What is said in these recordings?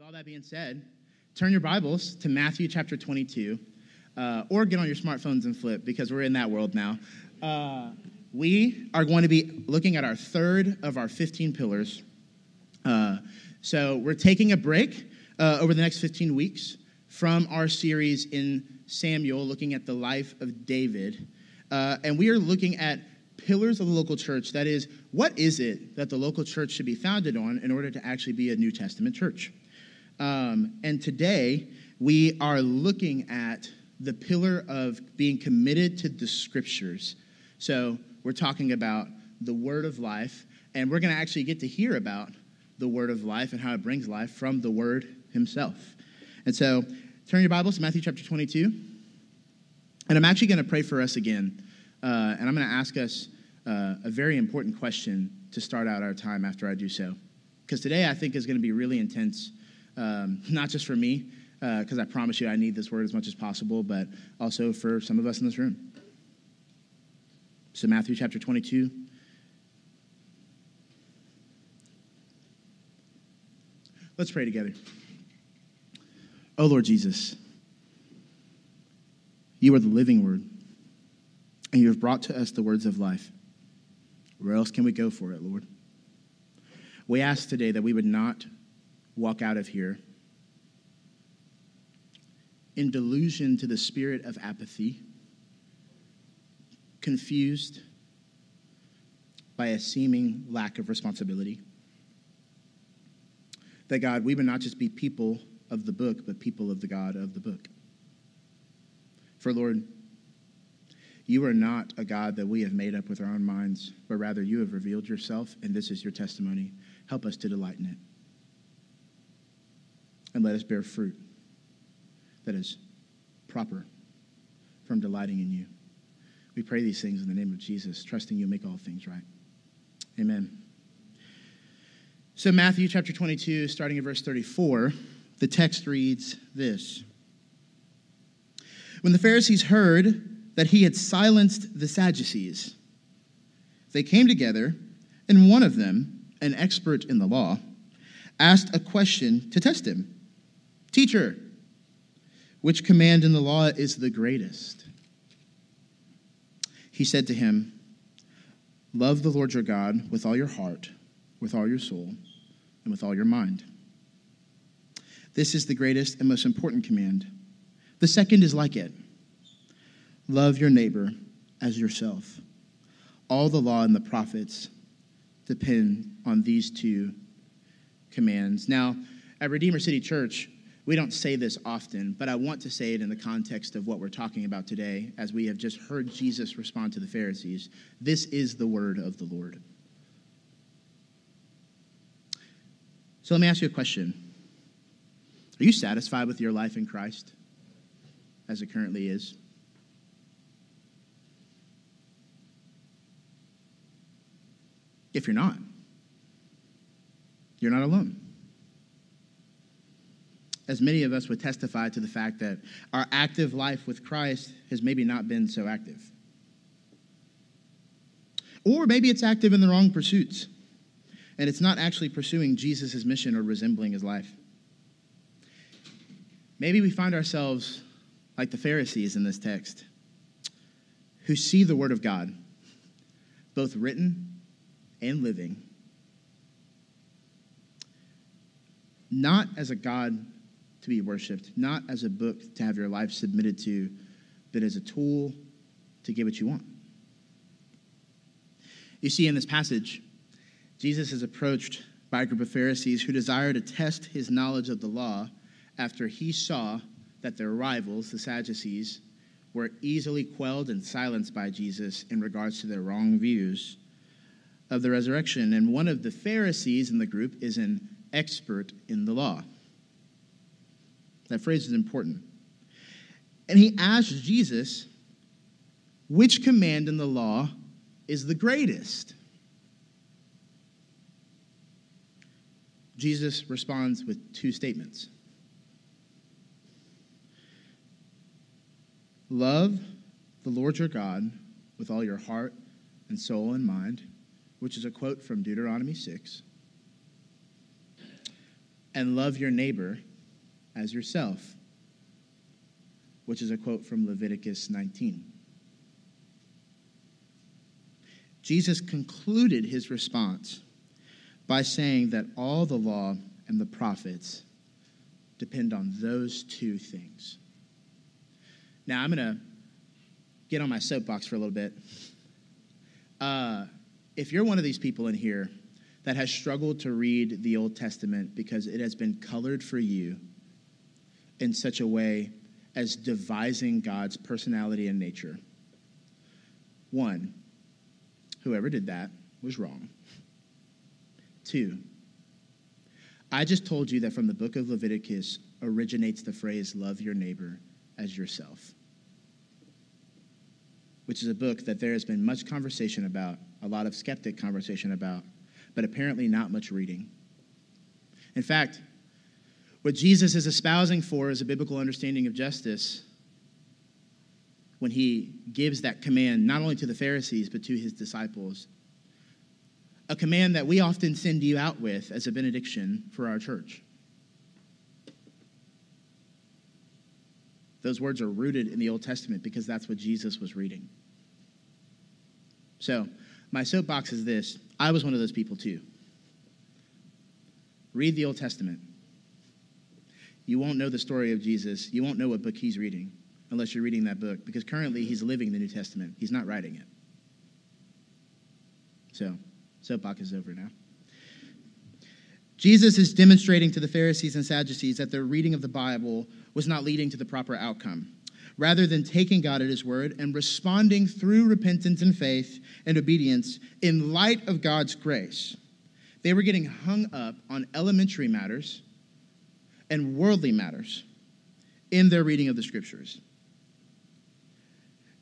With all that being said, turn your Bibles to Matthew chapter 22, uh, or get on your smartphones and flip because we're in that world now. Uh, we are going to be looking at our third of our 15 pillars. Uh, so we're taking a break uh, over the next 15 weeks from our series in Samuel, looking at the life of David. Uh, and we are looking at pillars of the local church. That is, what is it that the local church should be founded on in order to actually be a New Testament church? Um, and today, we are looking at the pillar of being committed to the scriptures. So, we're talking about the word of life, and we're going to actually get to hear about the word of life and how it brings life from the word himself. And so, turn your Bibles to Matthew chapter 22. And I'm actually going to pray for us again. Uh, and I'm going to ask us uh, a very important question to start out our time after I do so. Because today I think is going to be really intense um, not just for me, because uh, I promise you I need this word as much as possible, but also for some of us in this room. So, Matthew chapter 22. Let's pray together. Oh, Lord Jesus, you are the living word, and you have brought to us the words of life. Where else can we go for it, Lord? We ask today that we would not walk out of here in delusion to the spirit of apathy, confused by a seeming lack of responsibility. That God, we would not just be people of the book, but people of the God of the book. For Lord, you are not a God that we have made up with our own minds, but rather you have revealed yourself, and this is your testimony. Help us to delight in it and let us bear fruit that is proper from delighting in you. We pray these things in the name of Jesus, trusting you make all things right. Amen. So, Matthew chapter 22, starting at verse 34, the text reads this When the Pharisees heard that he had silenced the Sadducees, they came together, and one of them, an expert in the law, asked a question to test him Teacher, which command in the law is the greatest? He said to him, Love the Lord your God with all your heart, with all your soul, and with all your mind. This is the greatest and most important command. The second is like it love your neighbor as yourself. All the law and the prophets depend on these two commands. Now, at Redeemer City Church, we don't say this often, but I want to say it in the context of what we're talking about today, as we have just heard Jesus respond to the Pharisees. This is the word of the Lord. So let me ask you a question Are you satisfied with your life in Christ as it currently is? If you're not, you're not alone as many of us would testify to the fact that our active life with Christ has maybe not been so active. Or maybe it's active in the wrong pursuits, and it's not actually pursuing Jesus' mission or resembling his life. Maybe we find ourselves like the Pharisees in this text, who see the Word of God, both written and living, not as a God be worshiped, not as a book to have your life submitted to, but as a tool to get what you want. You see, in this passage, Jesus is approached by a group of Pharisees who desire to test his knowledge of the law after he saw that their rivals, the Sadducees, were easily quelled and silenced by Jesus in regards to their wrong views of the resurrection. And one of the Pharisees in the group is an expert in the law. That phrase is important. And he asks Jesus, which command in the law is the greatest? Jesus responds with two statements Love the Lord your God with all your heart and soul and mind, which is a quote from Deuteronomy 6. and love your neighbor as yourself, which is a quote from Leviticus 19. Jesus concluded his response by saying that all the law and the prophets depend on those two things. Now, I'm going to get on my soapbox for a little bit. Uh, if you're one of these people in here that has struggled to read the Old Testament because it has been colored for you in such a way as devising God's personality and nature, one, whoever did that was wrong. Two, I just told you that from the book of Leviticus originates the phrase, love your neighbor as yourself, which is a book that there has been much conversation about, a lot of skeptic conversation about, but apparently not much reading. In fact, what Jesus is espousing for is a biblical understanding of justice when he gives that command not only to the Pharisees, but to his disciples. A command that we often send you out with as a benediction for our church. Those words are rooted in the Old Testament because that's what Jesus was reading. So, my soapbox is this I was one of those people too. Read the Old Testament. You won't know the story of Jesus. You won't know what book he's reading unless you're reading that book, because currently he's living the New Testament. He's not writing it. So, soapbox is over now. Jesus is demonstrating to the Pharisees and Sadducees that their reading of the Bible was not leading to the proper outcome. Rather than taking God at his word and responding through repentance and faith and obedience in light of God's grace, they were getting hung up on elementary matters and worldly matters in their reading of the scriptures.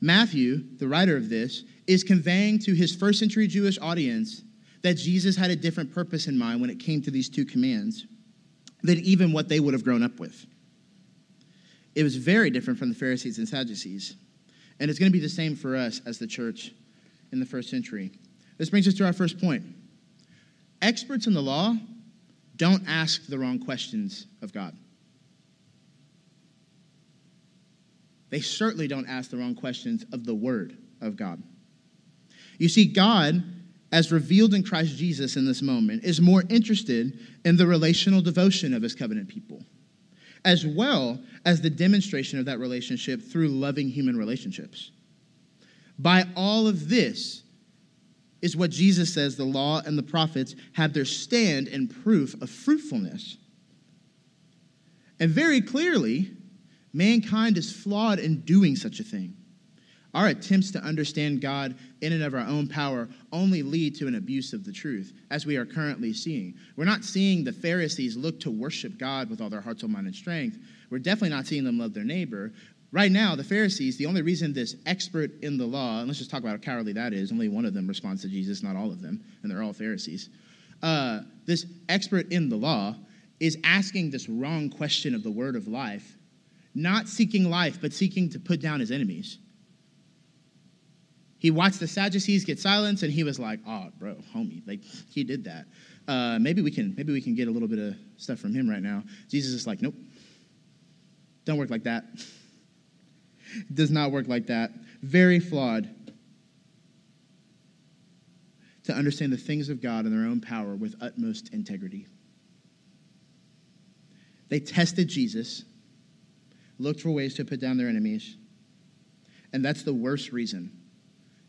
Matthew, the writer of this, is conveying to his first century Jewish audience that Jesus had a different purpose in mind when it came to these two commands than even what they would have grown up with. It was very different from the Pharisees and Sadducees. And it's going to be the same for us as the church in the first century. This brings us to our first point. Experts in the law don't ask the wrong questions of God. they certainly don't ask the wrong questions of the Word of God. You see, God, as revealed in Christ Jesus in this moment, is more interested in the relational devotion of his covenant people, as well as the demonstration of that relationship through loving human relationships. By all of this is what Jesus says the law and the prophets have their stand and proof of fruitfulness. And very clearly, Mankind is flawed in doing such a thing. Our attempts to understand God in and of our own power only lead to an abuse of the truth, as we are currently seeing. We're not seeing the Pharisees look to worship God with all their heart, soul, mind, and strength. We're definitely not seeing them love their neighbor. Right now, the Pharisees, the only reason this expert in the law, and let's just talk about how cowardly that is, only one of them responds to Jesus, not all of them, and they're all Pharisees. Uh, this expert in the law is asking this wrong question of the word of life not seeking life, but seeking to put down his enemies. He watched the Sadducees get silenced, and he was like, "Oh, bro, homie, like he did that. Uh, maybe we can, maybe we can get a little bit of stuff from him right now." Jesus is like, "Nope, don't work like that. Does not work like that. Very flawed." To understand the things of God in their own power with utmost integrity. They tested Jesus looked for ways to put down their enemies. And that's the worst reason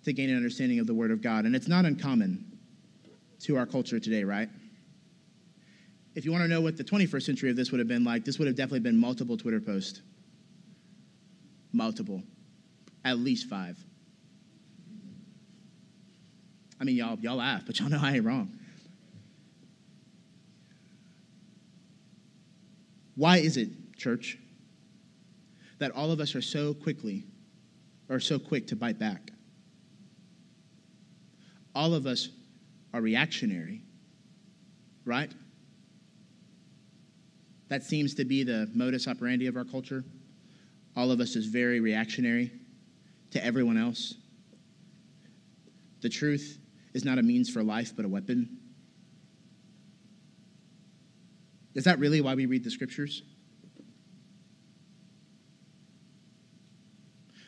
to gain an understanding of the Word of God. And it's not uncommon to our culture today, right? If you want to know what the 21st century of this would have been like, this would have definitely been multiple Twitter posts. Multiple. At least five. I mean, y'all, y'all laugh, but y'all know I ain't wrong. Why is it, church, that all of us are so quickly or so quick to bite back. All of us are reactionary, right? That seems to be the modus operandi of our culture. All of us is very reactionary to everyone else. The truth is not a means for life, but a weapon. Is that really why we read the scriptures?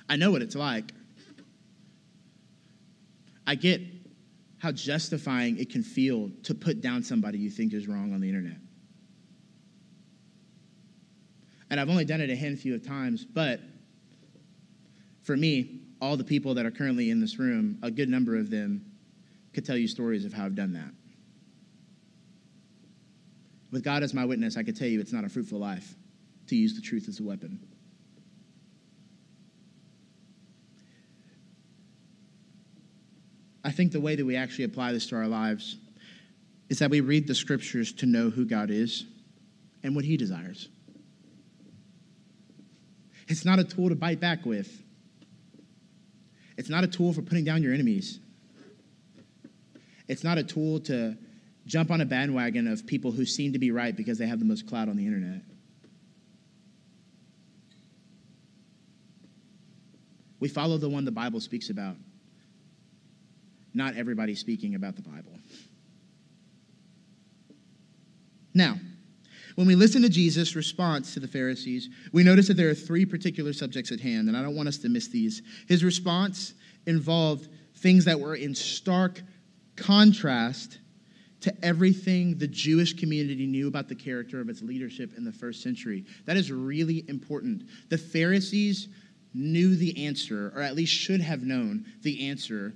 I know what it's like. I get how justifying it can feel to put down somebody you think is wrong on the internet. And I've only done it a handful of times, but for me, all the people that are currently in this room, a good number of them could tell you stories of how I've done that. With God as my witness, I could tell you it's not a fruitful life to use the truth as a weapon. I think the way that we actually apply this to our lives is that we read the scriptures to know who God is and what He desires. It's not a tool to bite back with, it's not a tool for putting down your enemies. It's not a tool to jump on a bandwagon of people who seem to be right because they have the most clout on the internet. We follow the one the Bible speaks about not everybody speaking about the Bible. Now, when we listen to Jesus' response to the Pharisees, we notice that there are three particular subjects at hand, and I don't want us to miss these. His response involved things that were in stark contrast to everything the Jewish community knew about the character of its leadership in the first century. That is really important. The Pharisees knew the answer, or at least should have known the answer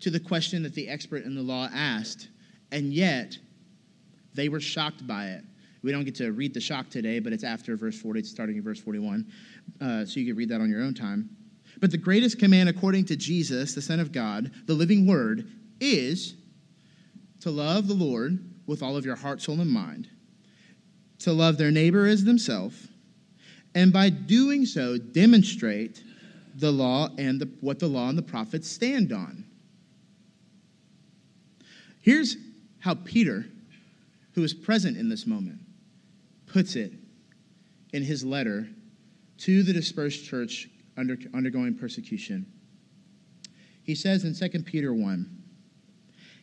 to the question that the expert in the law asked, and yet they were shocked by it. We don't get to read the shock today, but it's after verse 40, it's starting in verse 41, uh, so you can read that on your own time. But the greatest command, according to Jesus, the Son of God, the living Word, is to love the Lord with all of your heart, soul, and mind, to love their neighbor as themselves, and by doing so, demonstrate the law and the, what the law and the prophets stand on. Here's how Peter, who is present in this moment, puts it in his letter to the dispersed church under, undergoing persecution. He says in 2 Peter 1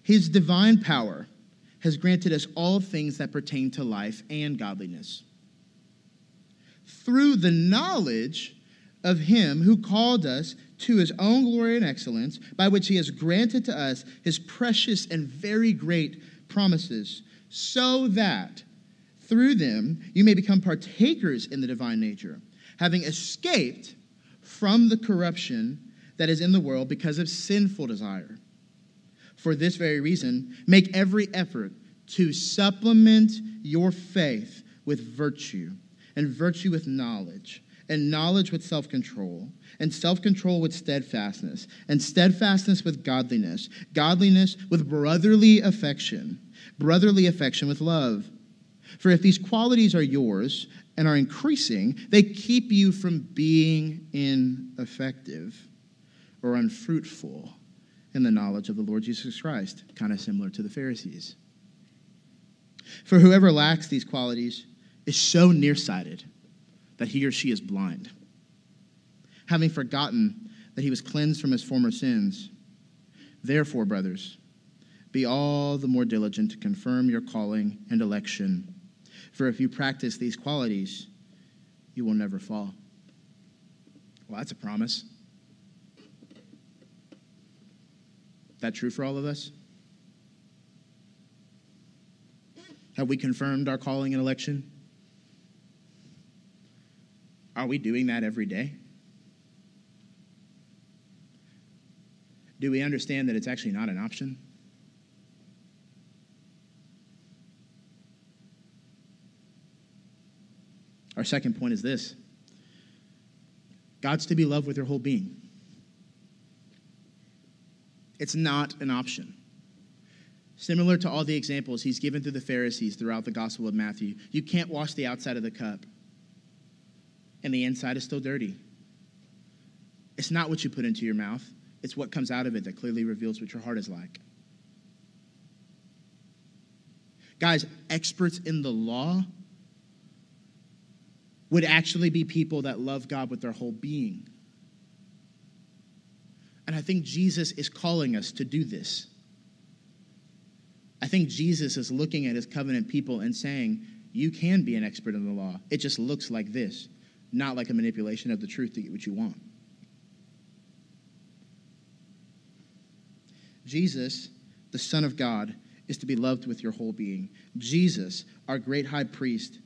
His divine power has granted us all things that pertain to life and godliness. Through the knowledge of him who called us to his own glory and excellence, by which he has granted to us his precious and very great promises, so that through them you may become partakers in the divine nature, having escaped from the corruption that is in the world because of sinful desire. For this very reason, make every effort to supplement your faith with virtue, and virtue with knowledge and knowledge with self control, and self control with steadfastness, and steadfastness with godliness, godliness with brotherly affection, brotherly affection with love. For if these qualities are yours and are increasing, they keep you from being ineffective or unfruitful in the knowledge of the Lord Jesus Christ, kind of similar to the Pharisees. For whoever lacks these qualities is so nearsighted that he or she is blind, having forgotten that he was cleansed from his former sins. Therefore, brothers, be all the more diligent to confirm your calling and election. For if you practice these qualities, you will never fall. Well, that's a promise. That true for all of us? Have we confirmed our calling and election? Are we doing that every day? Do we understand that it's actually not an option? Our second point is this God's to be loved with your whole being. It's not an option. Similar to all the examples he's given through the Pharisees throughout the Gospel of Matthew, you can't wash the outside of the cup and the inside is still dirty. It's not what you put into your mouth, it's what comes out of it that clearly reveals what your heart is like. Guys, experts in the law would actually be people that love God with their whole being. And I think Jesus is calling us to do this. I think Jesus is looking at his covenant people and saying, you can be an expert in the law. It just looks like this, not like a manipulation of the truth to get what you want. Jesus, the Son of God, is to be loved with your whole being. Jesus, our great high priest,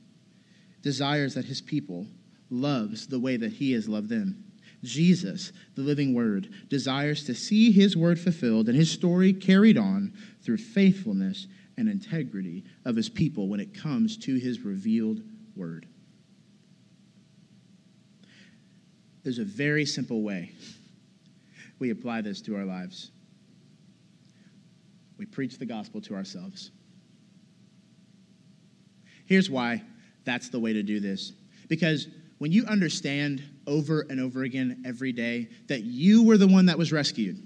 desires that his people loves the way that he has loved them. Jesus, the living word, desires to see his word fulfilled and his story carried on through faithfulness and integrity of his people when it comes to his revealed word. There's a very simple way we apply this to our lives. We preach the gospel to ourselves. Here's why that's the way to do this. Because when you understand over and over again every day that you were the one that was rescued,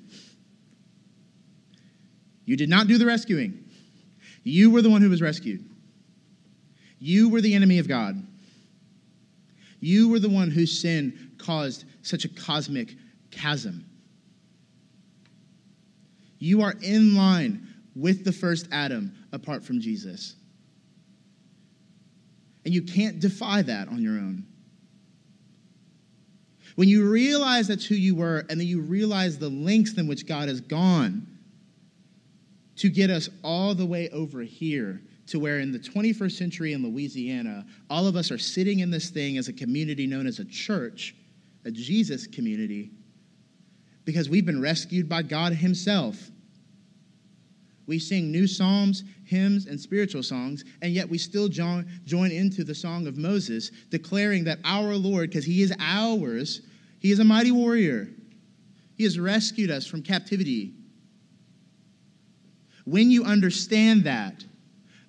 you did not do the rescuing. You were the one who was rescued. You were the enemy of God. You were the one whose sin caused such a cosmic chasm. You are in line with the first Adam apart from Jesus. And you can't defy that on your own. When you realize that's who you were, and then you realize the lengths in which God has gone to get us all the way over here to where in the 21st century in Louisiana, all of us are sitting in this thing as a community known as a church, a Jesus community, because we've been rescued by God Himself. We sing new psalms, hymns, and spiritual songs, and yet we still join, into the song of Moses, declaring that our Lord, because He is ours, He is a mighty warrior. He has rescued us from captivity. When you understand that,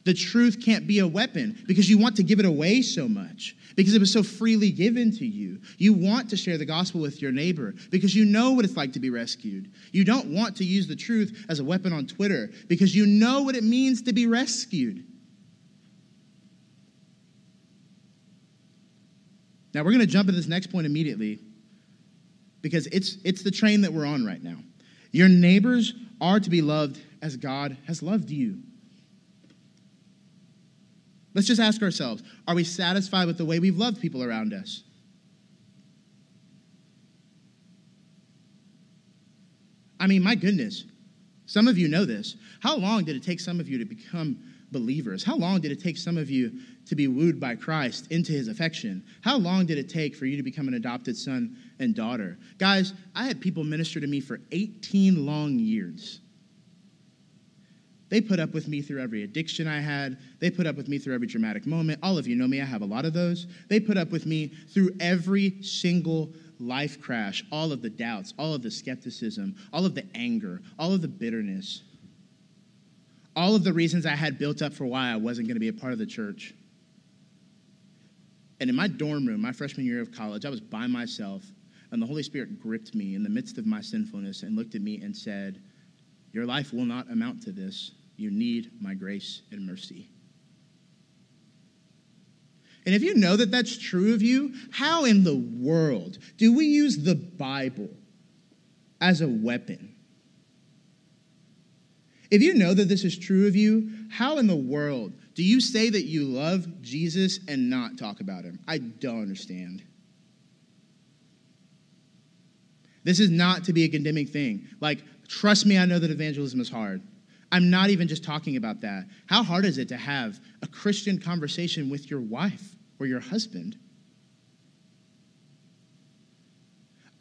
the truth can't be a weapon because you want to give it away so much, because it was so freely given to you. You want to share the gospel with your neighbor because you know what it's like to be rescued. You don't want to use the truth as a weapon on Twitter because you know what it means to be rescued. Now, we're going to jump into this next point immediately because it's, it's the train that we're on right now. Your neighbors are to be loved as God has loved you. Let's just ask ourselves are we satisfied with the way we've loved people around us? I mean, my goodness, some of you know this. How long did it take some of you to become believers? How long did it take some of you to be wooed by Christ into his affection? How long did it take for you to become an adopted son and daughter? Guys, I had people minister to me for 18 long years. They put up with me through every addiction I had. They put up with me through every dramatic moment. All of you know me, I have a lot of those. They put up with me through every single life crash, all of the doubts, all of the skepticism, all of the anger, all of the bitterness, all of the reasons I had built up for why I wasn't going to be a part of the church. And in my dorm room, my freshman year of college, I was by myself, and the Holy Spirit gripped me in the midst of my sinfulness and looked at me and said, Your life will not amount to this. You need my grace and mercy. And if you know that that's true of you, how in the world do we use the Bible as a weapon? If you know that this is true of you, how in the world do you say that you love Jesus and not talk about him? I don't understand. This is not to be a condemning thing. Like, trust me, I know that evangelism is hard. I'm not even just talking about that. How hard is it to have a Christian conversation with your wife or your husband?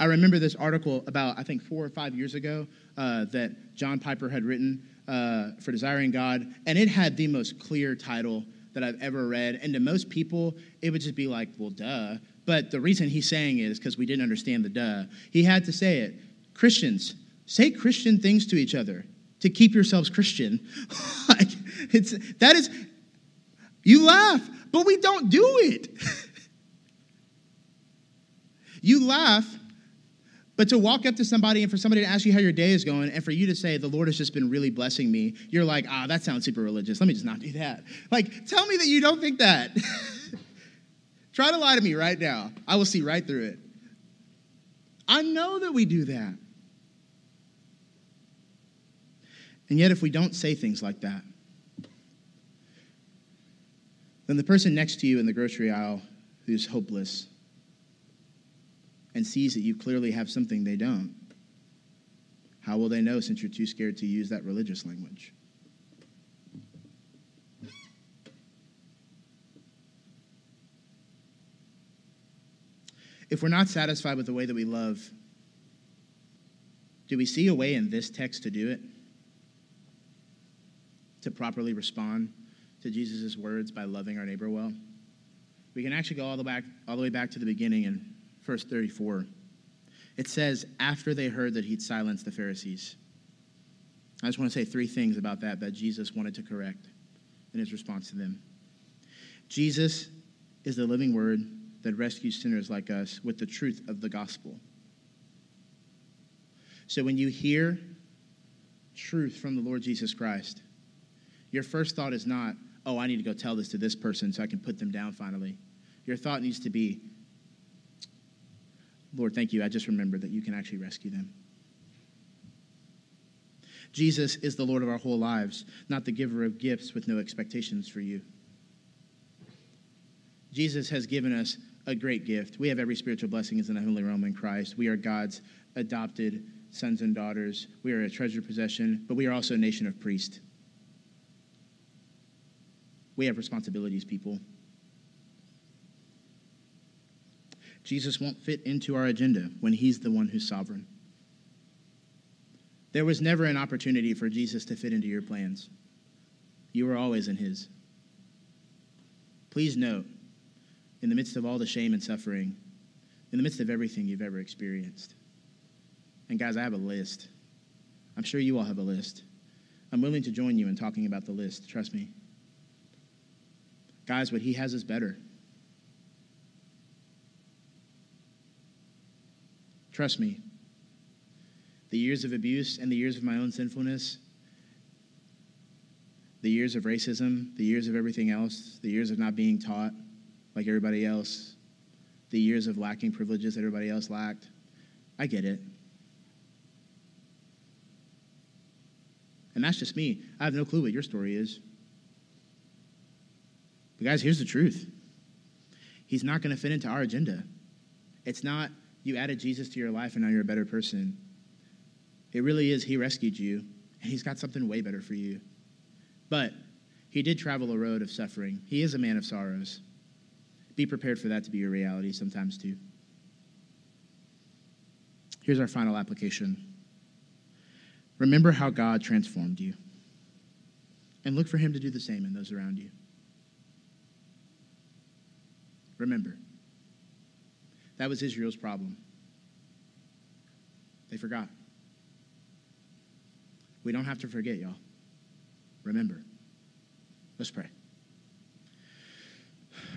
I remember this article about, I think, four or five years ago uh, that John Piper had written uh, for Desiring God, and it had the most clear title that I've ever read. And to most people, it would just be like, well, duh. But the reason he's saying it is because we didn't understand the duh. He had to say it Christians, say Christian things to each other to keep yourselves Christian. like, it's, that is, you laugh, but we don't do it. you laugh, but to walk up to somebody and for somebody to ask you how your day is going and for you to say, the Lord has just been really blessing me, you're like, ah, that sounds super religious. Let me just not do that. Like, tell me that you don't think that. Try to lie to me right now. I will see right through it. I know that we do that. And yet, if we don't say things like that, Then the person next to you in the grocery aisle who's hopeless and sees that you clearly have something they don't, how will they know since you're too scared to use that religious language? If we're not satisfied with the way that we love, do we see a way in this text to do it? To properly respond to Jesus' words by loving our neighbor well? We can actually go all the, back, all the way back to the beginning in verse 34. It says, after they heard that he'd silenced the Pharisees. I just want to say three things about that that Jesus wanted to correct in his response to them. Jesus is the living word that rescues sinners like us with the truth of the gospel. So when you hear truth from the Lord Jesus Christ, your first thought is not, oh, I need to go tell this to this person so I can put them down finally. Your thought needs to be, Lord, thank you. I just remembered that you can actually rescue them. Jesus is the Lord of our whole lives, not the giver of gifts with no expectations for you. Jesus has given us a great gift. We have every spiritual blessing is in the heavenly realm in Christ. We are God's adopted sons and daughters. We are a treasured possession, but we are also a nation of priests. We have responsibilities, people. Jesus won't fit into our agenda when he's the one who's sovereign. There was never an opportunity for Jesus to fit into your plans. You were always in his. Please note, in the midst of all the shame and suffering, in the midst of everything you've ever experienced, and guys, I have a list. I'm sure you all have a list. I'm willing to join you in talking about the list, trust me. Guys, what he has is better. Trust me, the years of abuse and the years of my own sinfulness, the years of racism, the years of everything else, the years of not being taught like everybody else, the years of lacking privileges that everybody else lacked, I get it. And that's just me. I have no clue what your story is. But, guys, here's the truth He's not going to fit into our agenda. It's not you added Jesus to your life and now you're a better person. It really is He rescued you, and He's got something way better for you. But He did travel a road of suffering. He is a man of sorrows. Be prepared for that to be your reality sometimes too. Here's our final application Remember how God transformed you, and look for Him to do the same in those around you. Remember. That was Israel's problem. They forgot. We don't have to forget, y'all. Remember. Let's pray.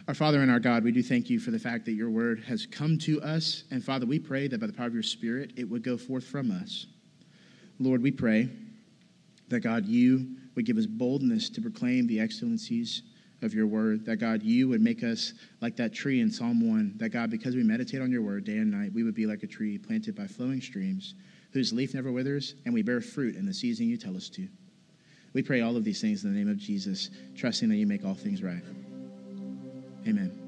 Our Father and our God, we do thank you for the fact that your word has come to us. And Father, we pray that by the power of your Spirit, it would go forth from us. Lord, we pray that God, you would give us boldness to proclaim the excellencies of your word, that God, you would make us like that tree in Psalm 1, that God, because we meditate on your word day and night, we would be like a tree planted by flowing streams, whose leaf never withers, and we bear fruit in the season you tell us to. We pray all of these things in the name of Jesus, trusting that you make all things right. Amen.